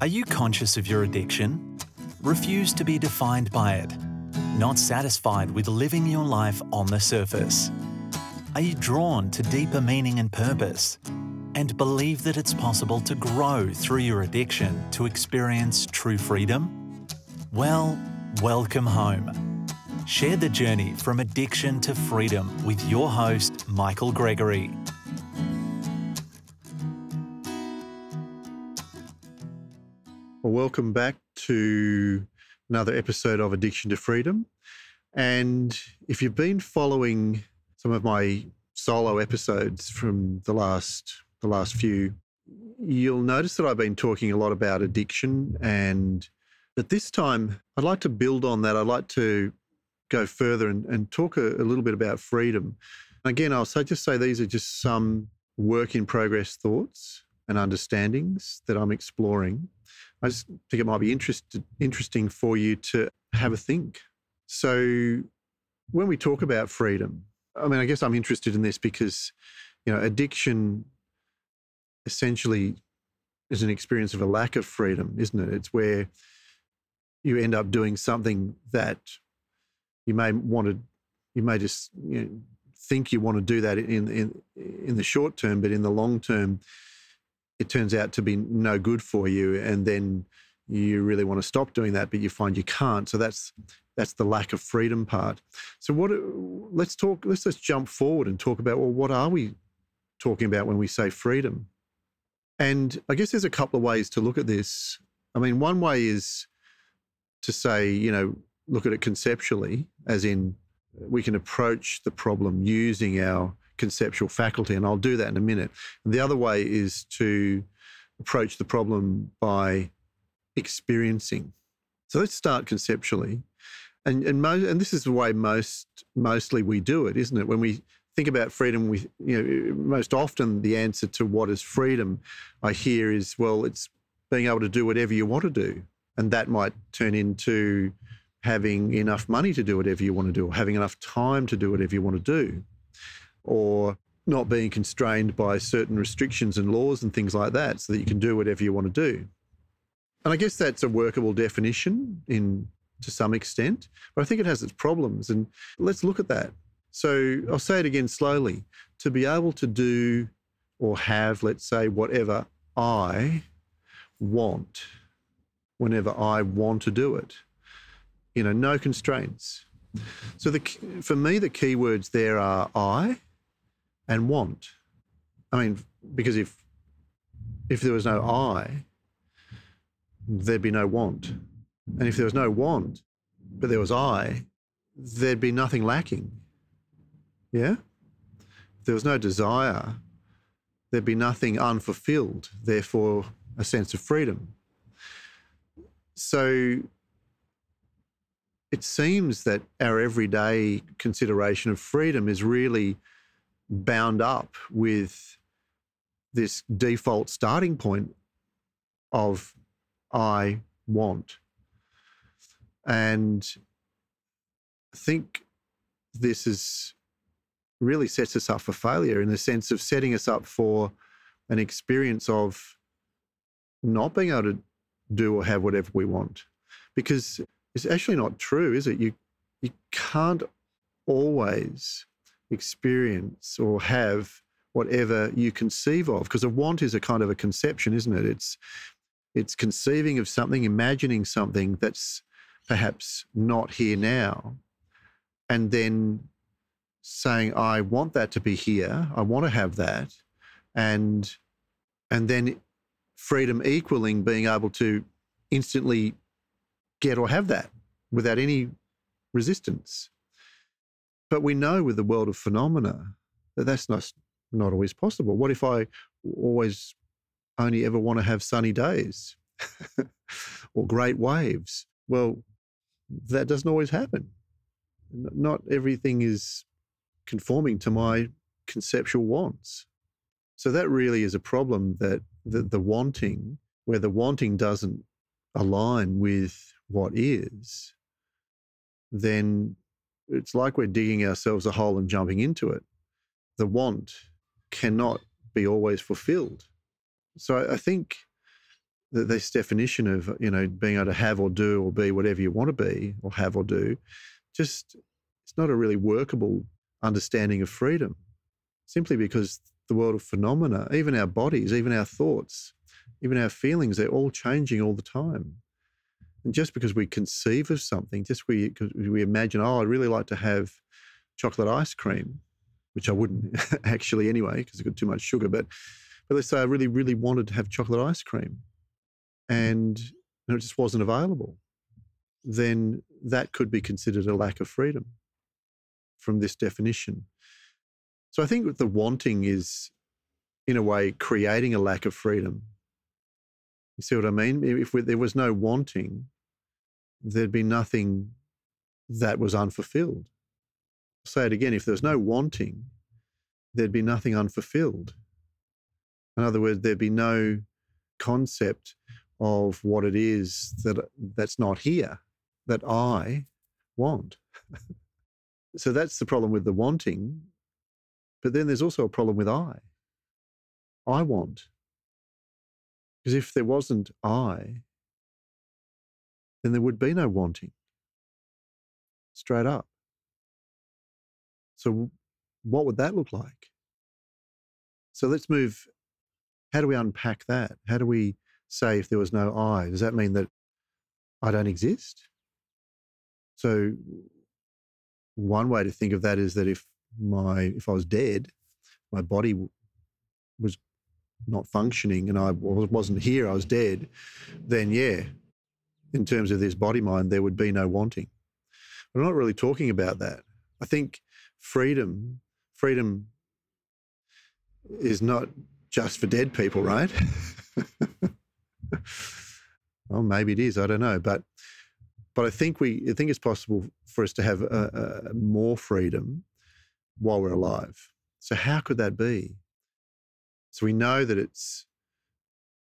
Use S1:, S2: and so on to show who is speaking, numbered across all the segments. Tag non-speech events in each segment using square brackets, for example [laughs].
S1: Are you conscious of your addiction? Refuse to be defined by it? Not satisfied with living your life on the surface? Are you drawn to deeper meaning and purpose? And believe that it's possible to grow through your addiction to experience true freedom? Well, welcome home. Share the journey from addiction to freedom with your host, Michael Gregory.
S2: Welcome back to another episode of Addiction to Freedom. And if you've been following some of my solo episodes from the last the last few, you'll notice that I've been talking a lot about addiction and but this time I'd like to build on that. I'd like to go further and, and talk a, a little bit about freedom. Again, I'll say, just say these are just some work in progress thoughts and understandings that I'm exploring. I just think it might be interest, interesting for you to have a think. So, when we talk about freedom, I mean, I guess I'm interested in this because, you know, addiction essentially is an experience of a lack of freedom, isn't it? It's where you end up doing something that you may want to, you may just you know, think you want to do that in in in the short term, but in the long term, it turns out to be no good for you, and then you really want to stop doing that, but you find you can't. So that's that's the lack of freedom part. So what? Let's talk. Let's just jump forward and talk about well, what are we talking about when we say freedom? And I guess there's a couple of ways to look at this. I mean, one way is to say, you know, look at it conceptually, as in we can approach the problem using our conceptual faculty, and I'll do that in a minute. And the other way is to approach the problem by experiencing. So let's start conceptually. And, and, mo- and this is the way most mostly we do it, isn't it? When we think about freedom, we you know most often the answer to what is freedom I hear is well, it's being able to do whatever you want to do, and that might turn into having enough money to do whatever you want to do, or having enough time to do whatever you want to do or not being constrained by certain restrictions and laws and things like that so that you can do whatever you want to do. And I guess that's a workable definition in to some extent, but I think it has its problems and let's look at that. So I'll say it again slowly. To be able to do or have, let's say, whatever I want whenever I want to do it. You know, no constraints. So the for me the keywords there are I and want. I mean, because if if there was no I, there'd be no want. And if there was no want, but there was I, there'd be nothing lacking. Yeah? If there was no desire, there'd be nothing unfulfilled, therefore, a sense of freedom. So it seems that our everyday consideration of freedom is really bound up with this default starting point of I want. And I think this is really sets us up for failure in the sense of setting us up for an experience of not being able to do or have whatever we want. Because it's actually not true, is it? You you can't always experience or have whatever you conceive of because a want is a kind of a conception isn't it? It's it's conceiving of something imagining something that's perhaps not here now and then saying i want that to be here. I want to have that. And and then freedom equaling being able to instantly get or have that without any resistance but we know with the world of phenomena that that's not, not always possible. What if I always only ever want to have sunny days [laughs] or great waves? Well, that doesn't always happen. Not everything is conforming to my conceptual wants. So that really is a problem that the, the wanting, where the wanting doesn't align with what is, then it's like we're digging ourselves a hole and jumping into it. The want cannot be always fulfilled. So I think that this definition of you know being able to have or do or be whatever you want to be or have or do just it's not a really workable understanding of freedom simply because the world of phenomena even our bodies even our thoughts even our feelings they're all changing all the time and just because we conceive of something just we uh, we imagine oh i'd really like to have chocolate ice cream which i wouldn't [laughs] actually anyway because it's got too much sugar but but let's say i really really wanted to have chocolate ice cream mm. and it just wasn't available, then that could be considered a lack of freedom from this definition. So I think the wanting is, in a way, creating a lack of freedom. You see what I mean? If we, there was no wanting, there'd be nothing that was unfulfilled. I'll say it again if there was no wanting, there'd be nothing unfulfilled. In other words, there'd be no concept of what it is that that's not here that I want. [laughs] so that's the problem with the wanting. But then there's also a problem with I. I want. Because if there wasn't I, then there would be no wanting. Straight up. So, what would that look like? So, let's move. How do we unpack that? How do we say if there was no I? Does that mean that I don't exist? So one way to think of that is that if my if I was dead, my body was not functioning and I wasn't here, I was dead, then yeah, in terms of this body mind, there would be no wanting. But I'm not really talking about that. I think freedom, freedom is not just for dead people, right? [laughs] well, maybe it is. I don't know, but but I think we I think it's possible for us to have a, a more freedom while we're alive. So how could that be? So we know that it's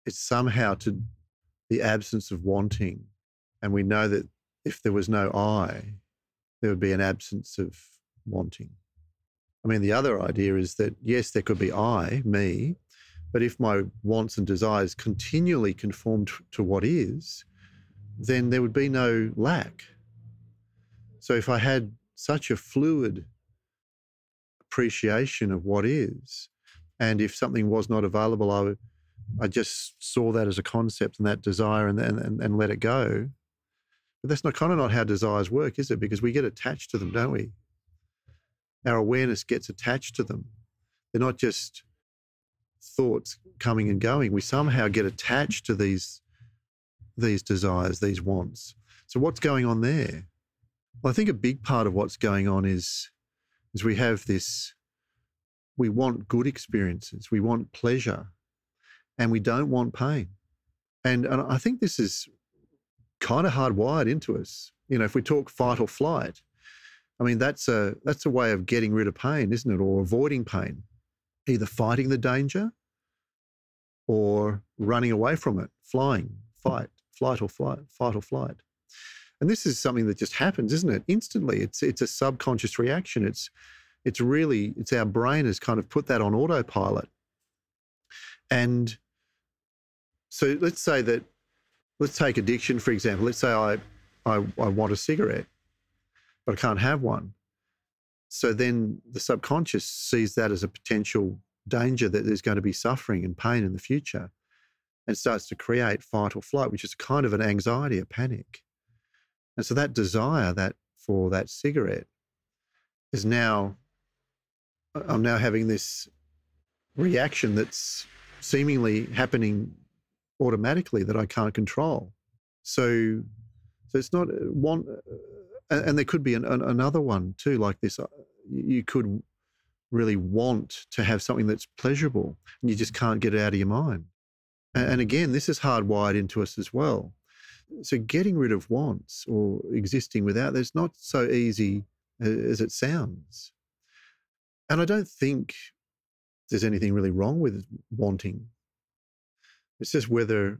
S2: it's somehow to the absence of wanting, and we know that if there was no I, there would be an absence of wanting. I mean, the other idea is that yes, there could be I, me, but if my wants and desires continually conform to what is, then there would be no lack. So if I had such a fluid appreciation of what is, and if something was not available, I, I just saw that as a concept and that desire and, and, and let it go. But that's not kind of not how desires work, is it? Because we get attached to them, don't we? Our awareness gets attached to them. They're not just thoughts coming and going, we somehow get attached to these these desires, these wants. So what's going on there? Well, I think a big part of what's going on is is we have this we want good experiences, we want pleasure, and we don't want pain. And, and I think this is kind of hardwired into us. You know, if we talk fight or flight, I mean that's a that's a way of getting rid of pain, isn't it? Or avoiding pain either fighting the danger or running away from it, flying, fight, flight or flight, fight or flight. And this is something that just happens, isn't it? Instantly. It's it's a subconscious reaction. It's it's really it's our brain has kind of put that on autopilot. And so let's say that let's take addiction for example. Let's say I I, I want a cigarette, but I can't have one. So then the subconscious sees that as a potential danger that there's going to be suffering and pain in the future and starts to create fight or flight, which is kind of an anxiety, a panic. And so that desire that for that cigarette is now, I'm now having this reaction that's seemingly happening automatically that I can't control. So, so it's not uh, one and, and there could be an, an, another one too, like this. Uh, you could really want to have something that's pleasurable, and you just can't get it out of your mind. And, and again, this is hardwired into us as well. So getting rid of wants or existing without that's not so easy as it sounds. And I don't think there's anything really wrong with wanting. It's just whether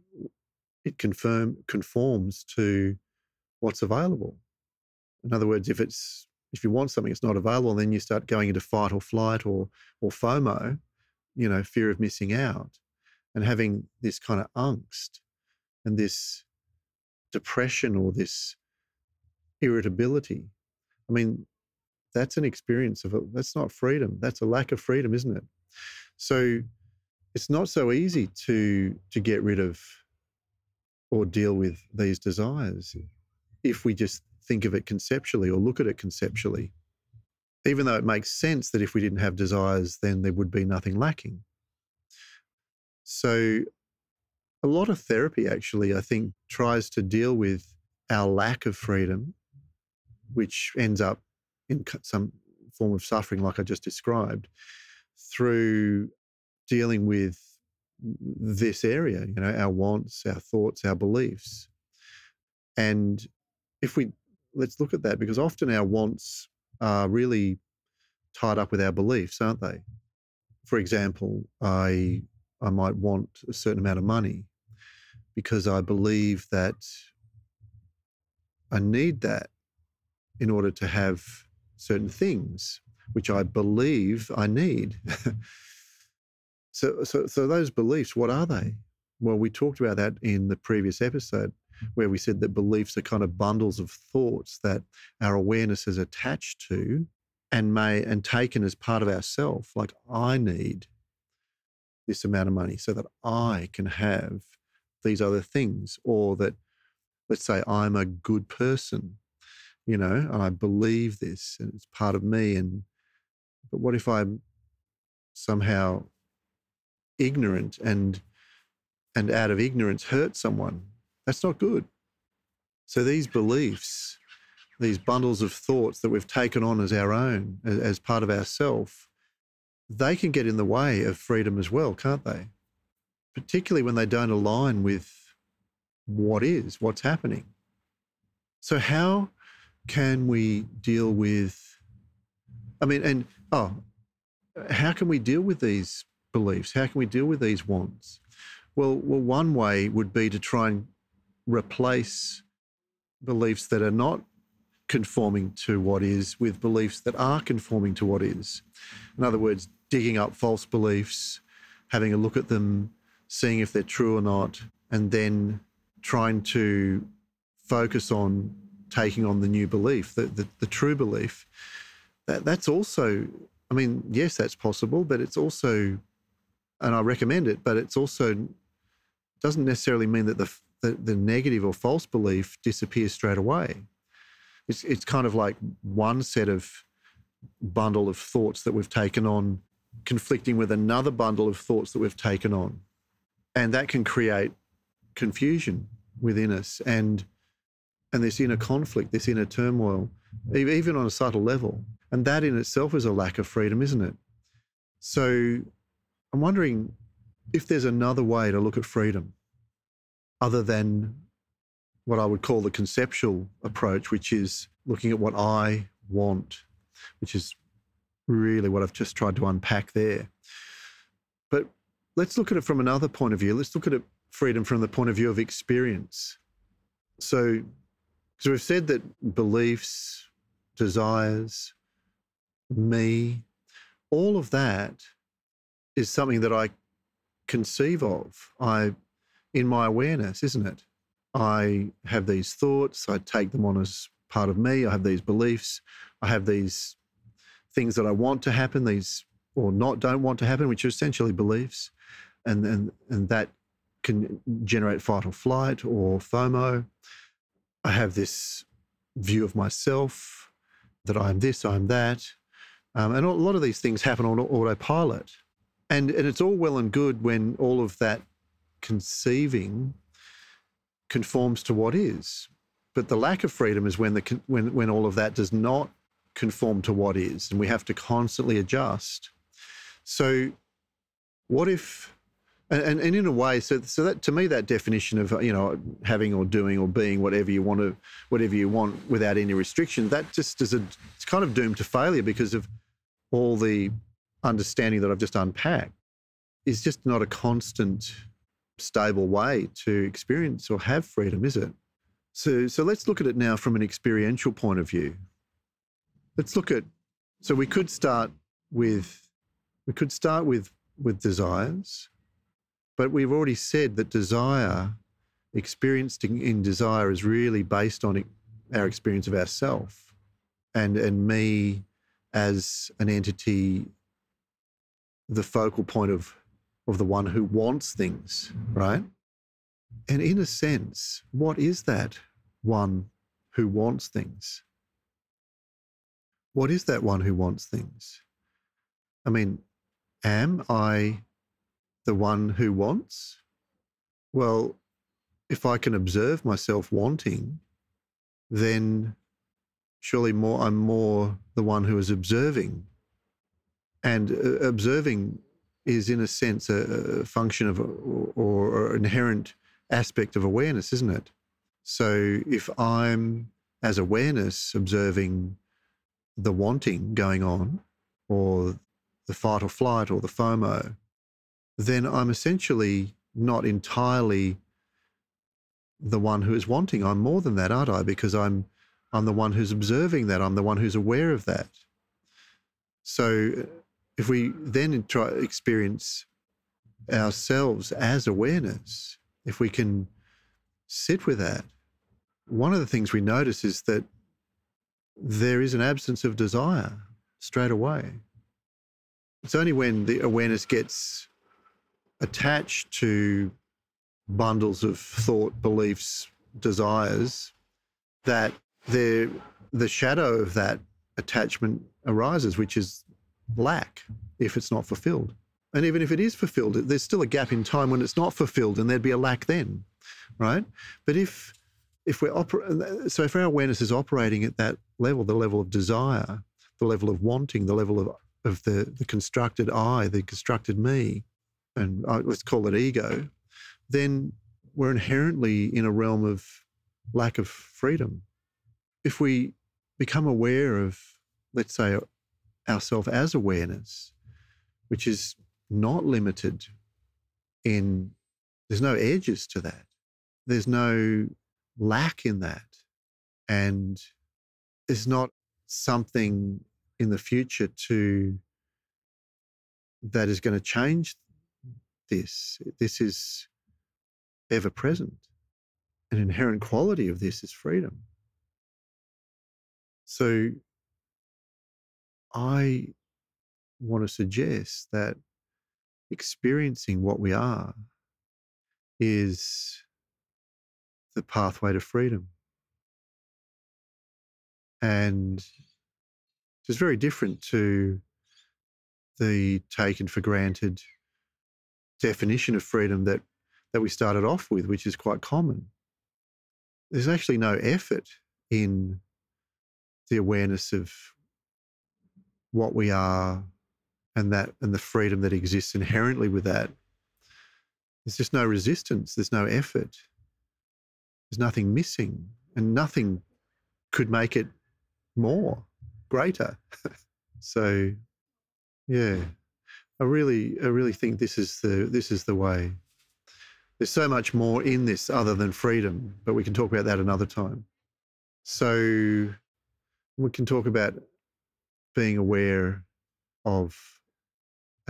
S2: it confirm conforms to what's available. In other words, if it's if you want something, it's not available, then you start going into fight or flight or or FOMO, you know, fear of missing out, and having this kind of angst and this depression or this irritability. I mean, that's an experience of it. That's not freedom. That's a lack of freedom, isn't it? So it's not so easy to to get rid of or deal with these desires if we just think of it conceptually or look at it conceptually. Even though it makes sense that if we didn't have desires, then there would be nothing lacking. So, a lot of therapy actually, I think, tries to deal with our lack of freedom, which ends up in some form of suffering, like I just described, through dealing with this area, you know, our wants, our thoughts, our beliefs. And if we let's look at that because often our wants are really tied up with our beliefs, aren't they? For example, I I might want a certain amount of money because I believe that I need that in order to have certain things, which I believe I need. [laughs] so, so, so those beliefs, what are they? Well, we talked about that in the previous episode where we said that beliefs are kind of bundles of thoughts that our awareness is attached to and may and taken as part of ourself. Like I need this amount of money so that I can have these other things, or that let's say I'm a good person, you know, and I believe this and it's part of me. And but what if I'm somehow ignorant and and out of ignorance hurt someone? That's not good. So these beliefs, these bundles of thoughts that we've taken on as our own, as, as part of ourself, they can get in the way of freedom as well, can't they? Particularly when they don't align with what is, what's happening. So, how can we deal with, I mean, and oh, how can we deal with these beliefs? How can we deal with these wants? Well, well, one way would be to try and replace beliefs that are not conforming to what is with beliefs that are conforming to what is. In other words, digging up false beliefs, having a look at them, seeing if they're true or not, and then trying to focus on taking on the new belief, the, the, the true belief. That, that's also, I mean, yes, that's possible, but it's also, and I recommend it, but it's also doesn't necessarily mean that the the, the negative or false belief disappears straight away. It's, it's kind of like one set of bundle of thoughts that we've taken on conflicting with another bundle of thoughts that we've taken on. And that can create confusion within us and and this inner conflict, this inner turmoil, even on a subtle level. And that in itself is a lack of freedom, isn't it? So I'm wondering if there's another way to look at freedom other than what I would call the conceptual approach, which is looking at what I want, which is really what I've just tried to unpack there. But let's look at it from another point of view. Let's look at it freedom from the point of view of experience. So, so we've said that beliefs, desires, me, all of that is something that I conceive of. I in my awareness, isn't it? I have these thoughts, I take them on as part of me, I have these beliefs, I have these things that I want to happen, these or not don't want to happen, which are essentially beliefs. And and and that can generate fight or flight or FOMO. I have this view of myself that I'm this, I'm that. Um, and a lot of these things happen on autopilot. And, and it's all well and good when all of that conceiving conforms to what is. But the lack of freedom is when the when when all of that does not conform to what is, and we have to constantly adjust. So, what if? And, and in a way, so so that to me, that definition of you know having or doing or being whatever you want to, whatever you want without any restriction, that just is a it's kind of doomed to failure because of all the understanding that I've just unpacked. Is just not a constant stable way to experience or have freedom, is it? So, so let's look at it now from an experiential point of view. Let's look at, so we could start with, we could start with, with desires, but we've already said that desire experienced in, desire is really based on our experience of ourself and and me as an entity the focal point of of the one who wants things right? And in a sense what is that one who wants things? What is that one who wants things? I mean am i the one who wants well if i can observe myself wanting then surely more I'm more the one who is observing. And uh, observing is, in a sense, a, a function of or, or an inherent aspect of awareness, isn't it? So if I'm, as awareness, observing the wanting going on, or the fight or flight, or the FOMO, then I'm essentially not entirely the one who is wanting. I'm more than that, aren't I? Because I'm I'm the one who's observing that. I'm the one who's aware of that. So if we then try experience ourselves as awareness, if we can sit with that, one of the things we notice is that there is an absence of desire straight away. It's only when the awareness gets attached to bundles of thought, beliefs, desires that the the shadow of that attachment arises, which is lack if it's not fulfilled. And even if it is fulfilled, there's still a gap in time when it's not fulfilled, and there'd be a lack then, right? But if if we're oper- so if our awareness is operating at that level, the level of desire, the level of wanting, the level of of the the constructed I, the constructed me, and uh, let's call it ego, then we're inherently in a realm of lack of freedom if we become aware of, let's say, ourself as awareness, which is not limited in, there's no edges to that. There's no lack in that. And there's not something in the future to that is going to change this. This is ever present. An inherent quality of this is freedom. So I want to suggest that experiencing what we are is the pathway to freedom. And it's very different to the taken for granted definition of freedom that, that we started off with, which is quite common. There's actually no effort in the awareness of what we are and that and the freedom that exists inherently with that. There's just no resistance there's no effort. There's nothing missing and nothing could make it more greater. [laughs] So yeah i really i really think this is the this is the way there's so much more in this other than freedom but we can talk about that another time so we can talk about being aware of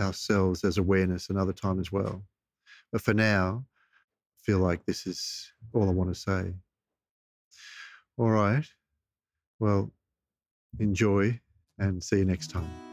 S2: ourselves as awareness another time as well. But for now, I feel like this is all I want to say. All right. Well, enjoy and see you next time.